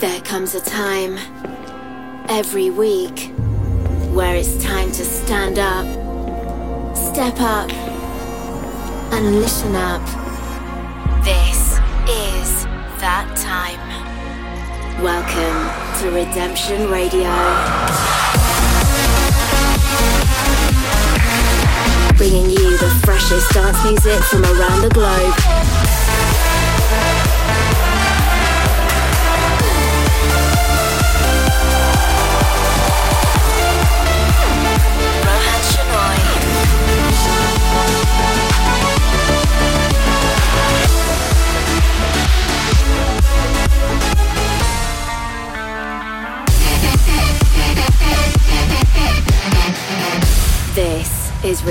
There comes a time every week where it's time to stand up, step up, and listen up. This is that time. Welcome to Redemption Radio. Bringing you the freshest dance music from around the globe.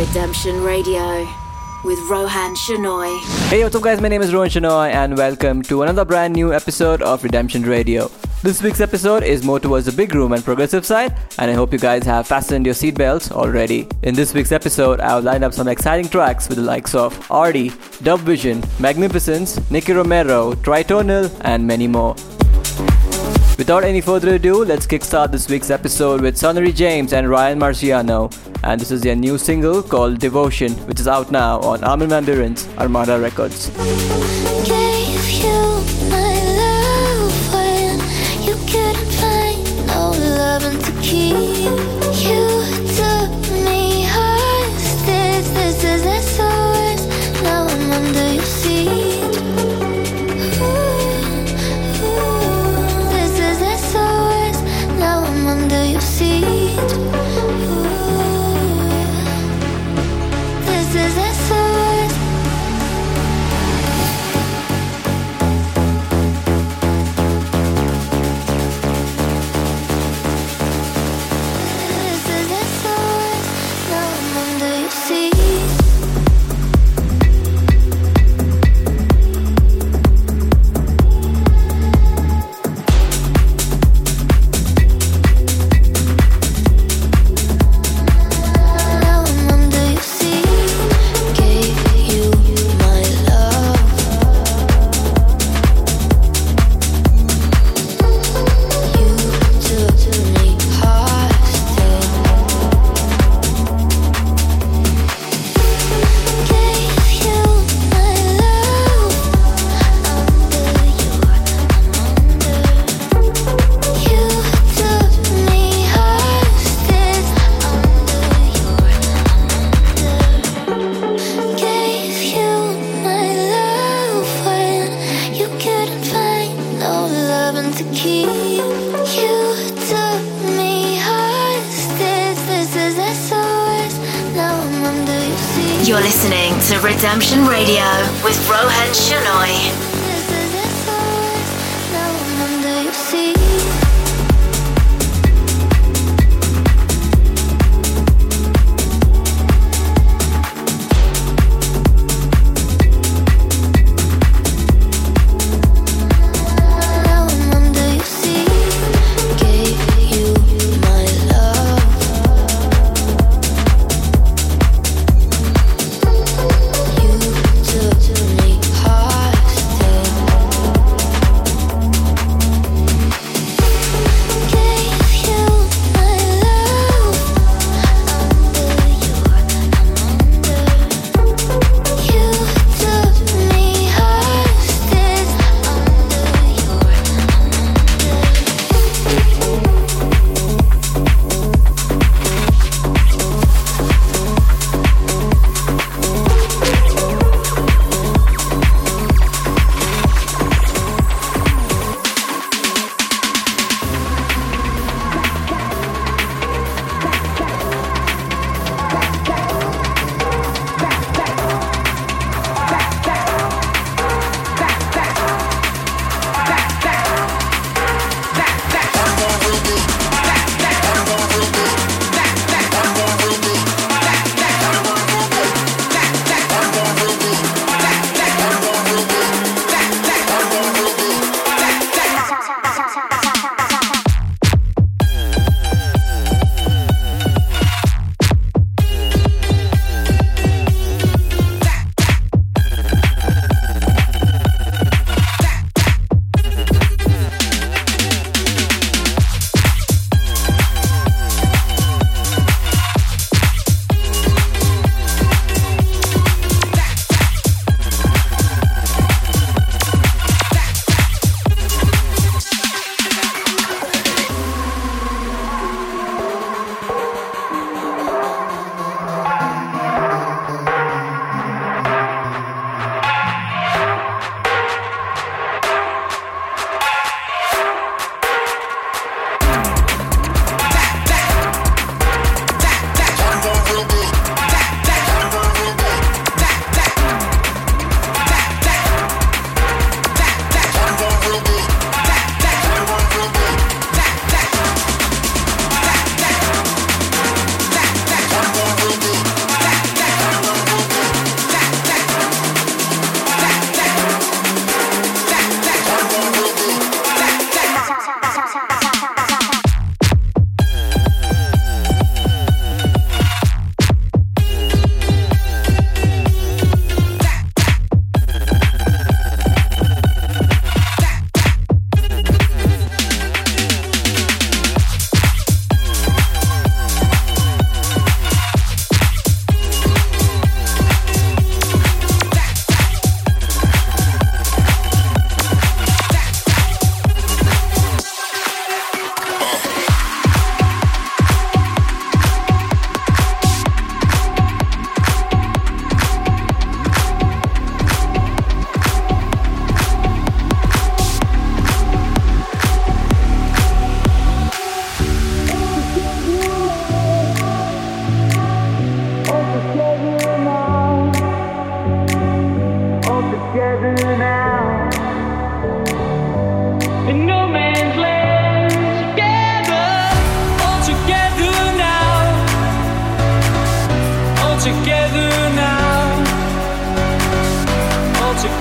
Redemption Radio with Roan Shenoyy. Hey, what's up, guys? My name is Roan Shenoyy, and welcome to another brand new episode of Redemption Radio. This week's episode is more towards the big room and progressive side, and I hope you guys have fastened your seatbelts already. In this week's episode, I've lined up some exciting tracks with the likes of Arty, DubVision, Magnificence, Nicky Romero, Tritonal, and many more. Without any further ado, let's kickstart this week's episode with Sunnery James and Ryan Marciano. And this is their new single called Devotion, which is out now on Armin van Buuren's Armada Records.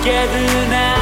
together now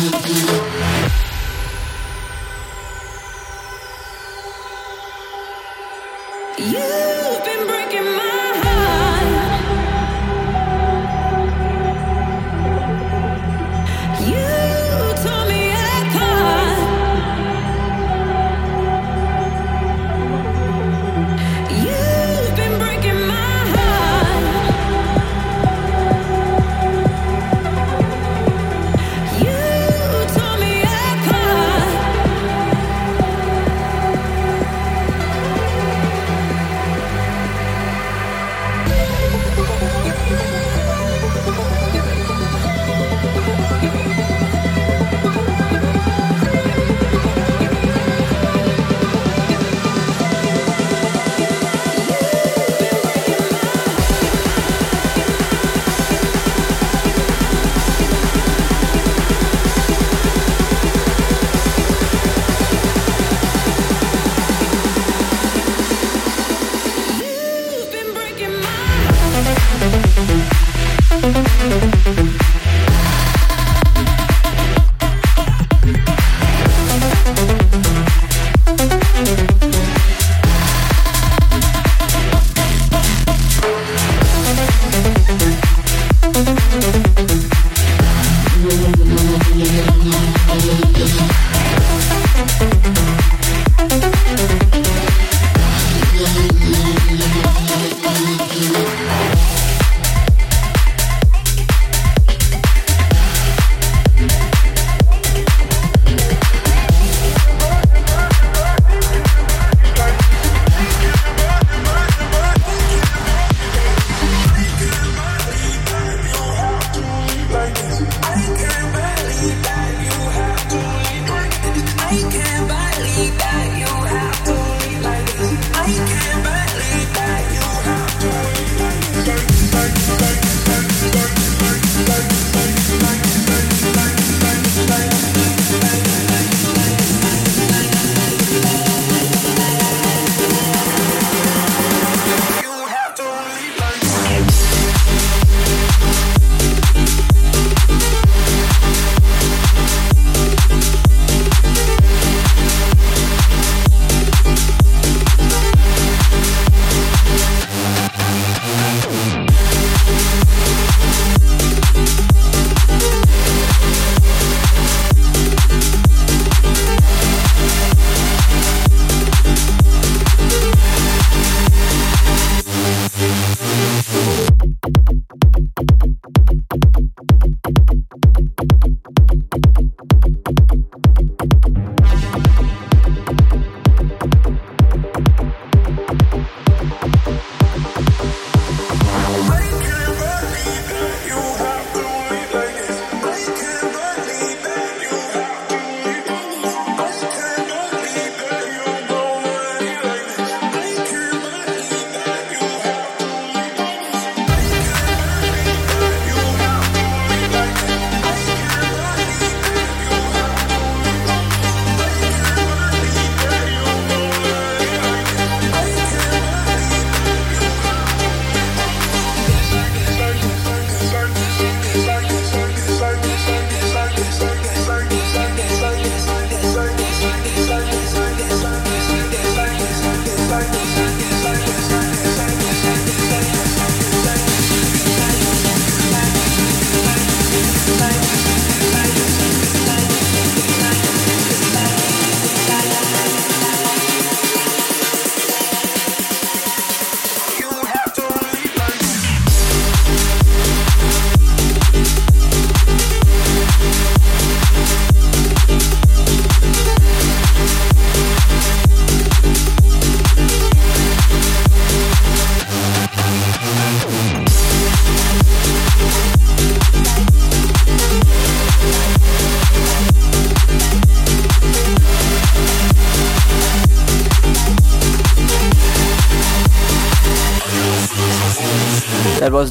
You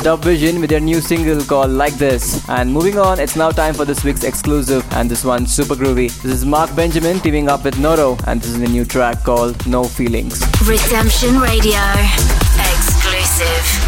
DubVision with their new single called Like This. And moving on, it's now time for this week's exclusive, and this one's super groovy. This is Mark Benjamin teaming up with Noro, and this is a new track called No Feelings. Redemption Radio. Exclusive.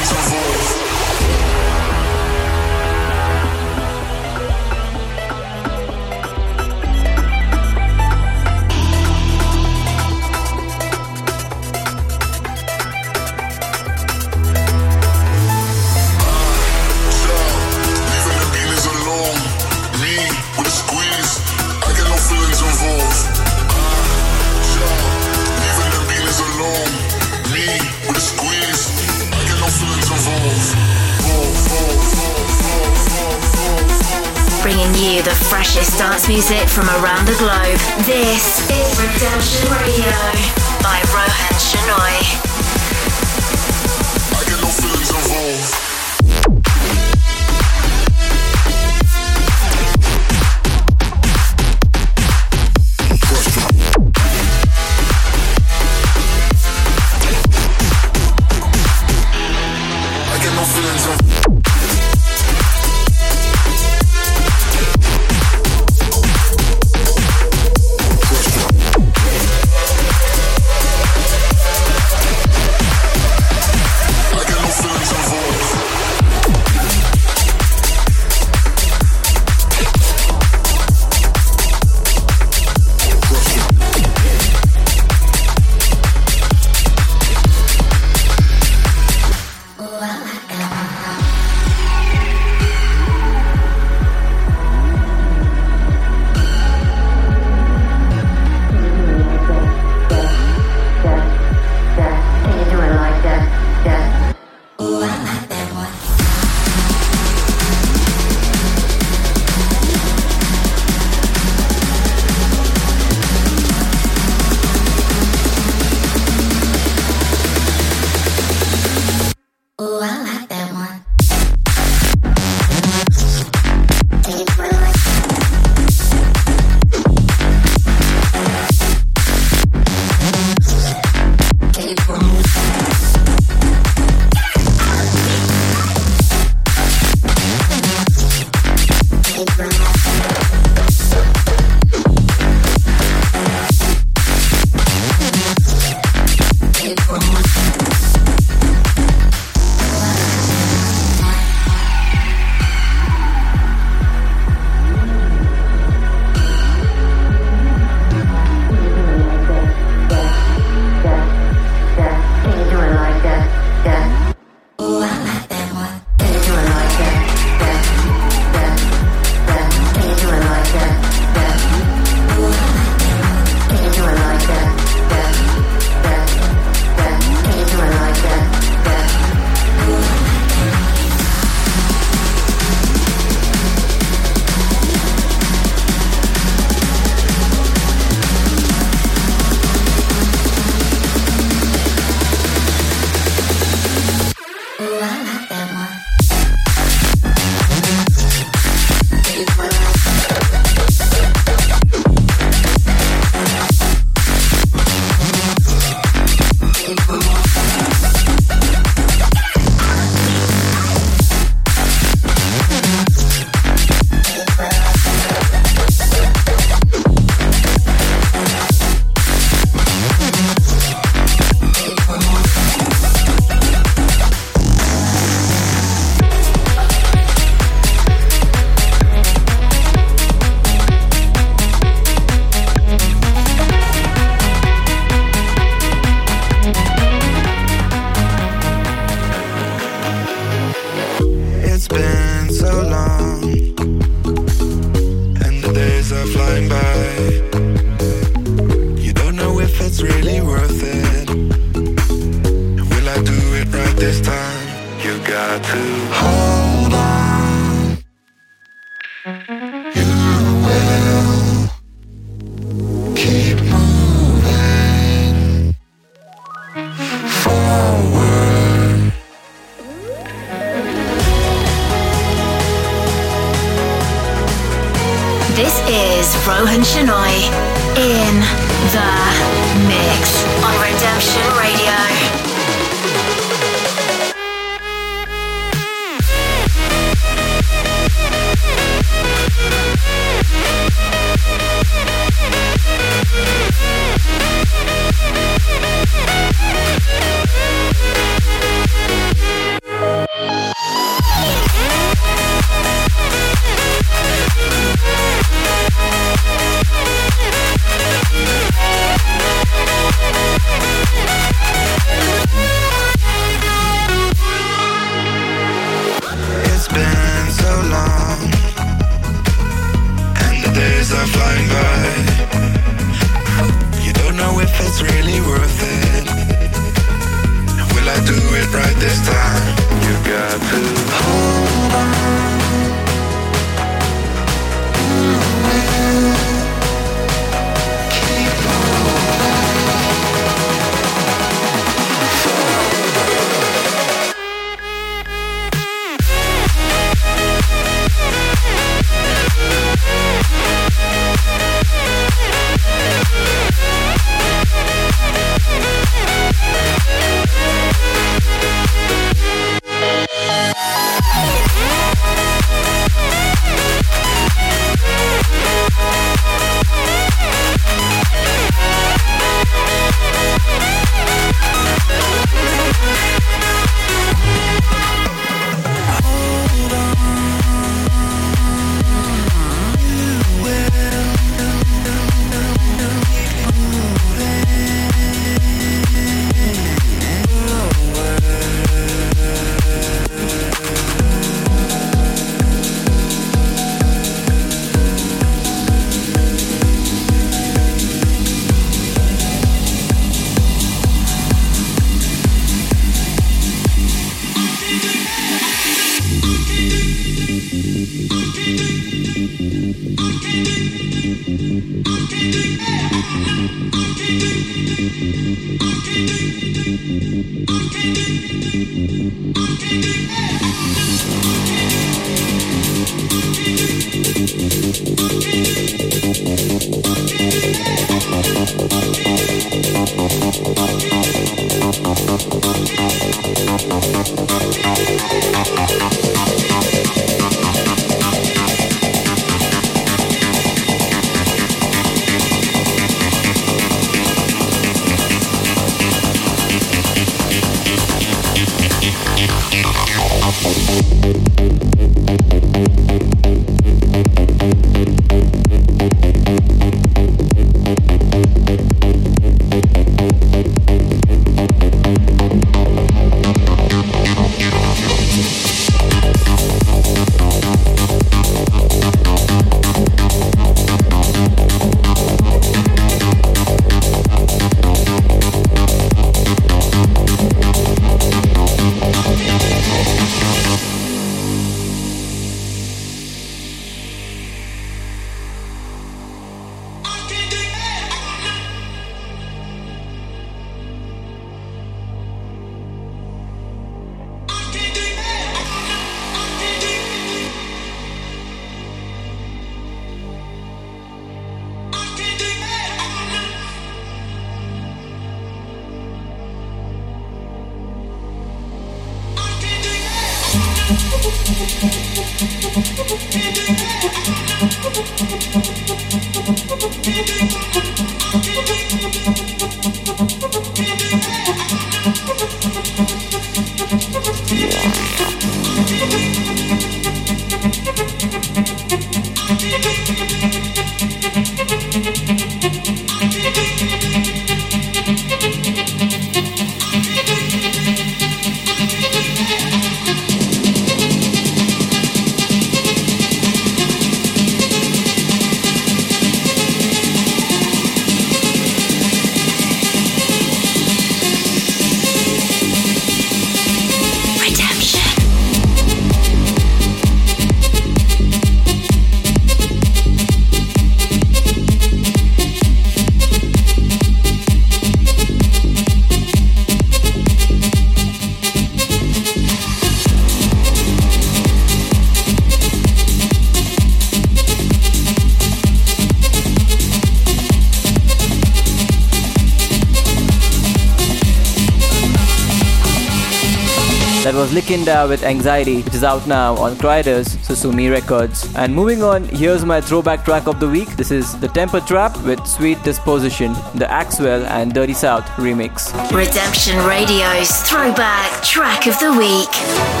Was Likinda with Anxiety, which is out now on Kryder's Susumi Records. And moving on, here's my throwback track of the week. This is The Temper Trap with Sweet Disposition, the Axwell and Dirty South remix. Redemption Radio's throwback track of the week.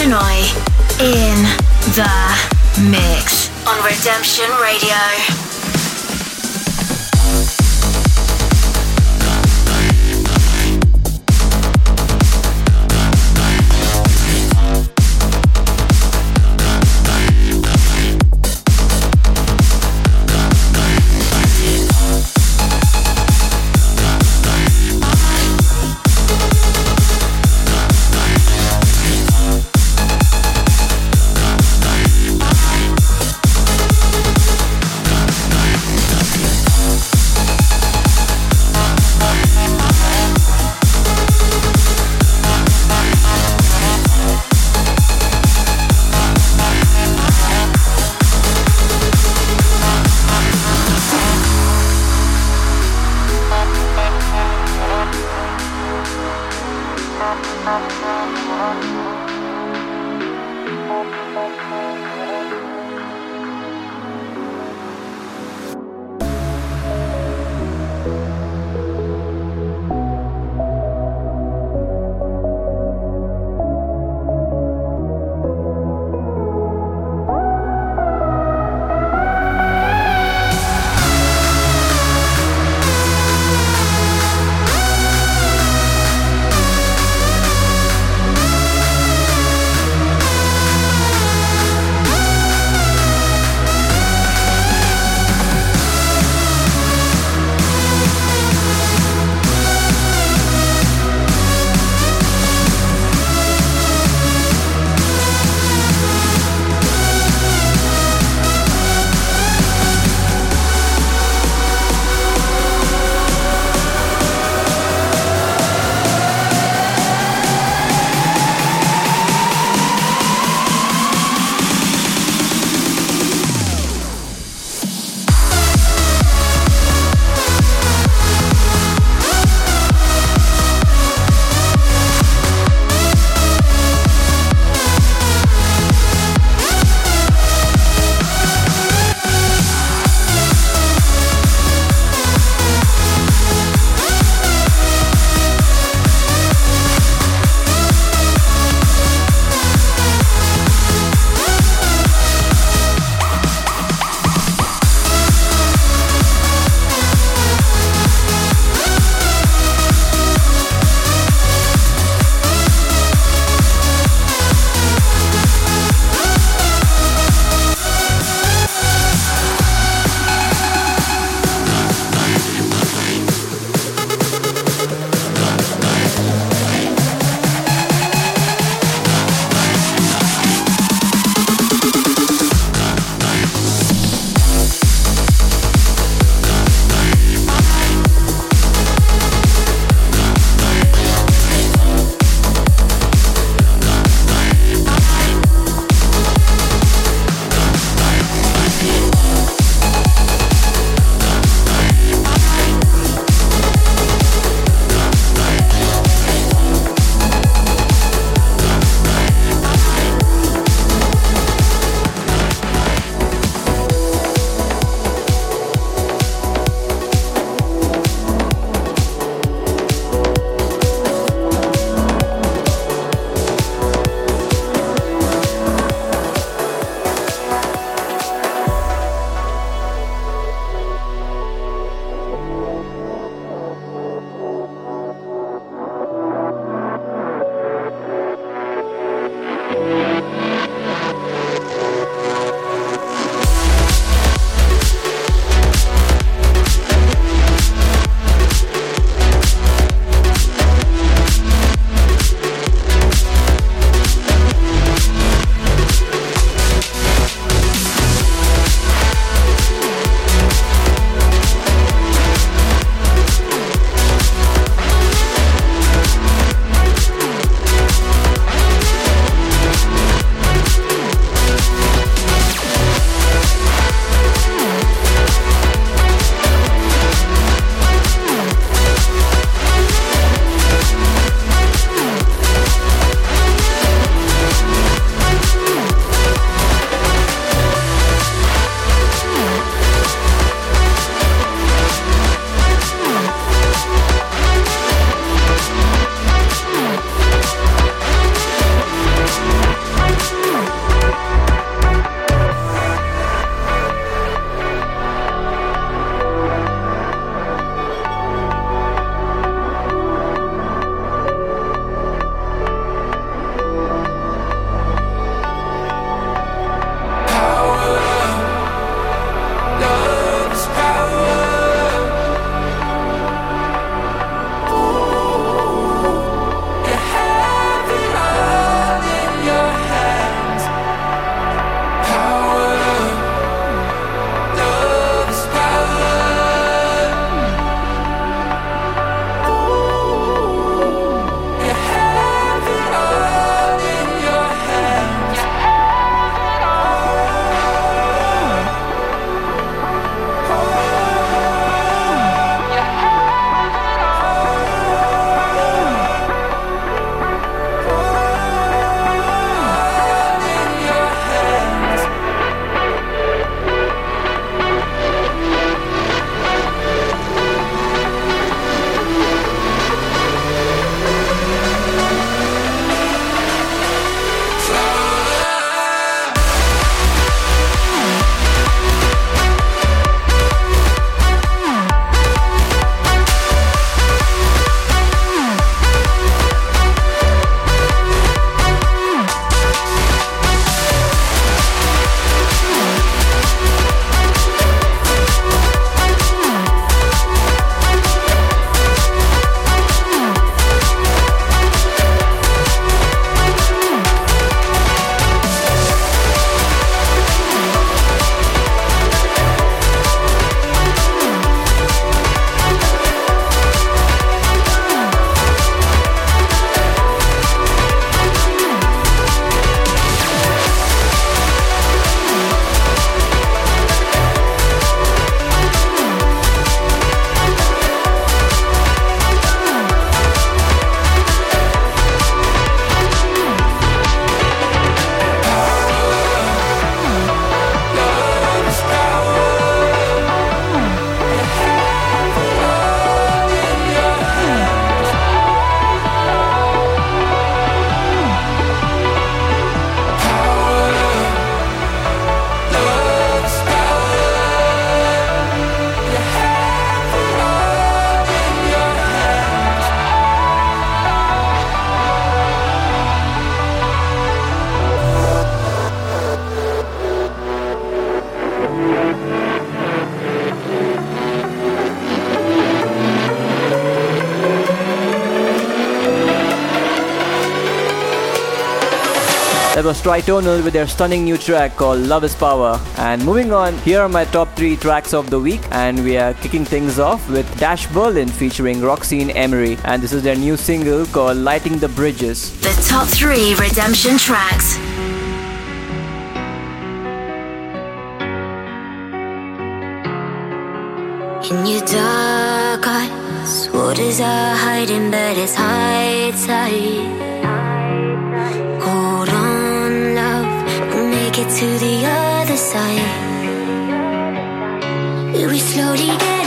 Roan in the mix on Redemption Radio. Was Tritonal with their stunning new track called Love is Power. And moving on, here are my top three tracks of the week. And we are kicking things off with Dash Berlin featuring Roxanne Emery. And this is their new single called Lighting the Bridges. The top three redemption tracks. In your dark eyes, is I hiding? But it's high tide. To the other side. We slowly getting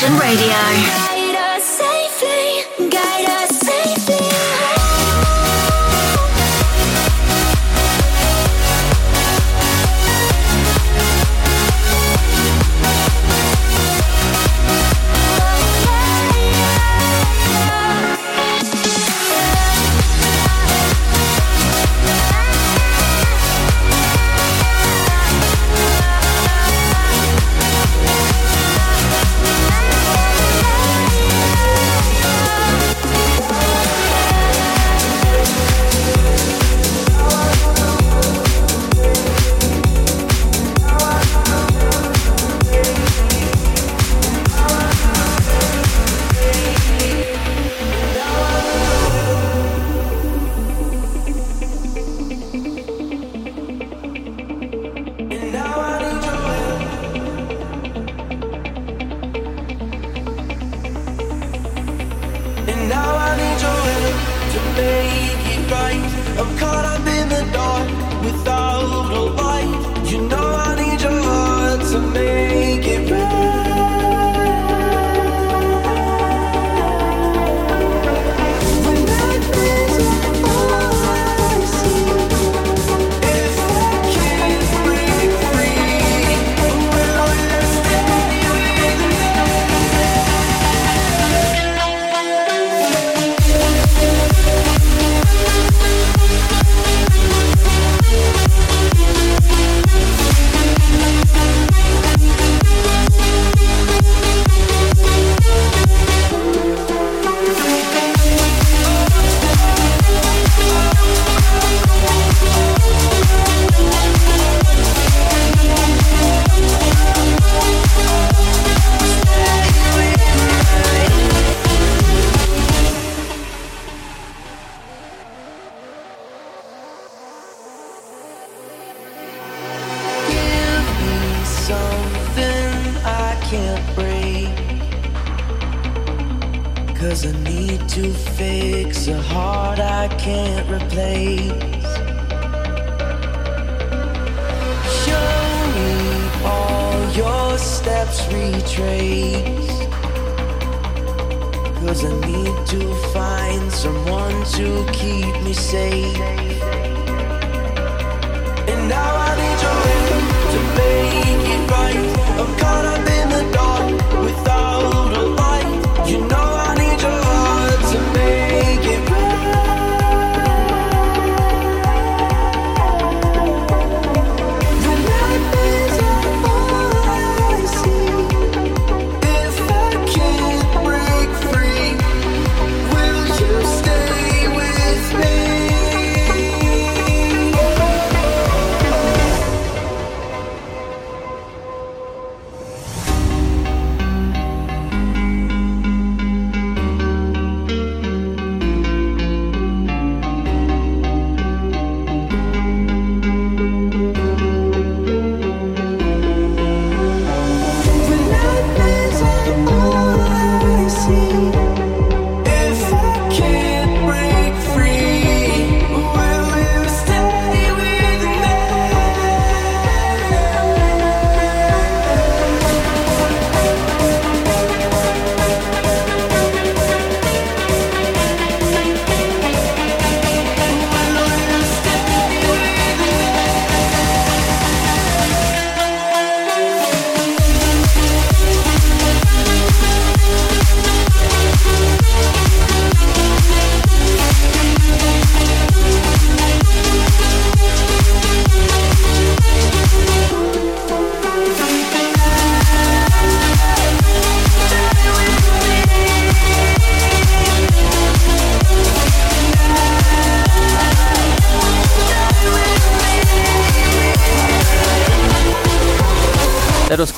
Redemption Radio.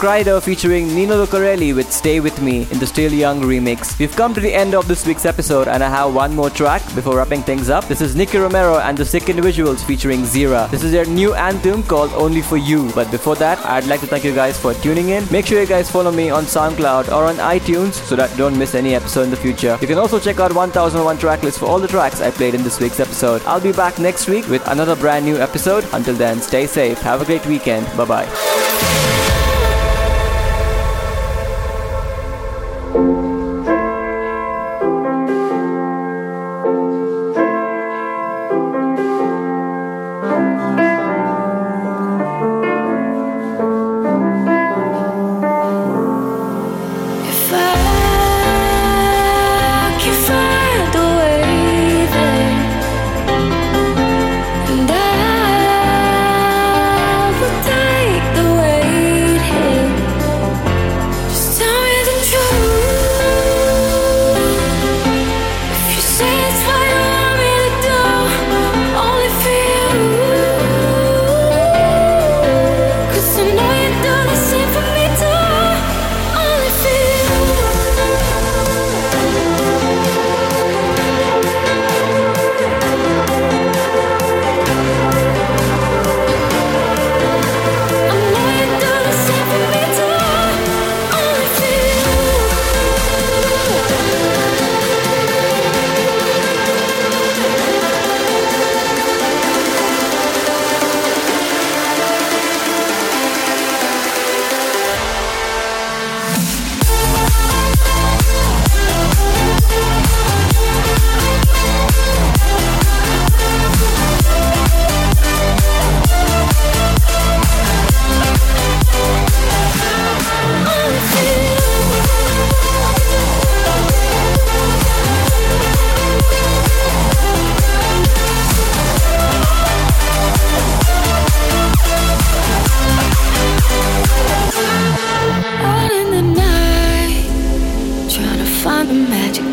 Kryder featuring Nino Lucarelli with Stay With Me in the Still Young remix. We've come to the end of this week's episode and I have one more track before wrapping things up. This is Nicky Romero and the Sick Individuals featuring Zira. This is their new anthem called Only For You. But before that, I'd like to thank you guys for tuning in. Make sure you guys follow me on SoundCloud or on iTunes so that don't miss any episode in the future. You can also check out 1001 track list for all the tracks I played in this week's episode. I'll be back next week with another brand new episode. Until then, stay safe. Have a great weekend. Bye bye.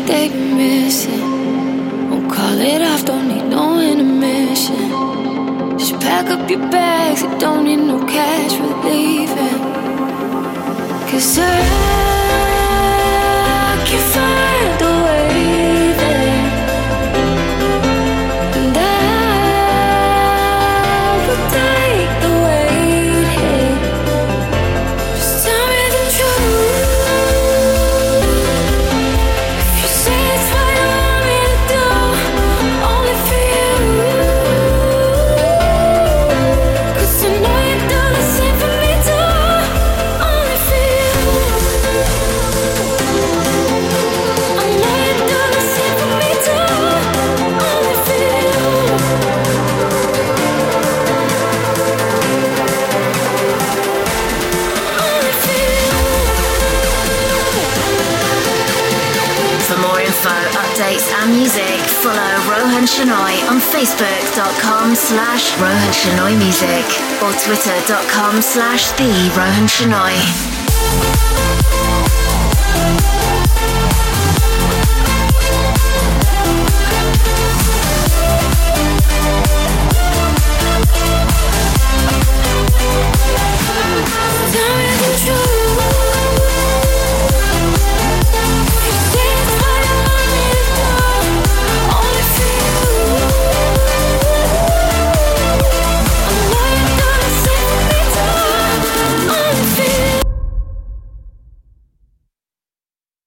They've been missing. Won't call it off, don't need no intermission. Just pack up your bags, you don't need no cash for leaving. Cause I Shenoyy on facebook.com slash Roan Shenoyy Music or twitter.com slash the Roan Shenoyy.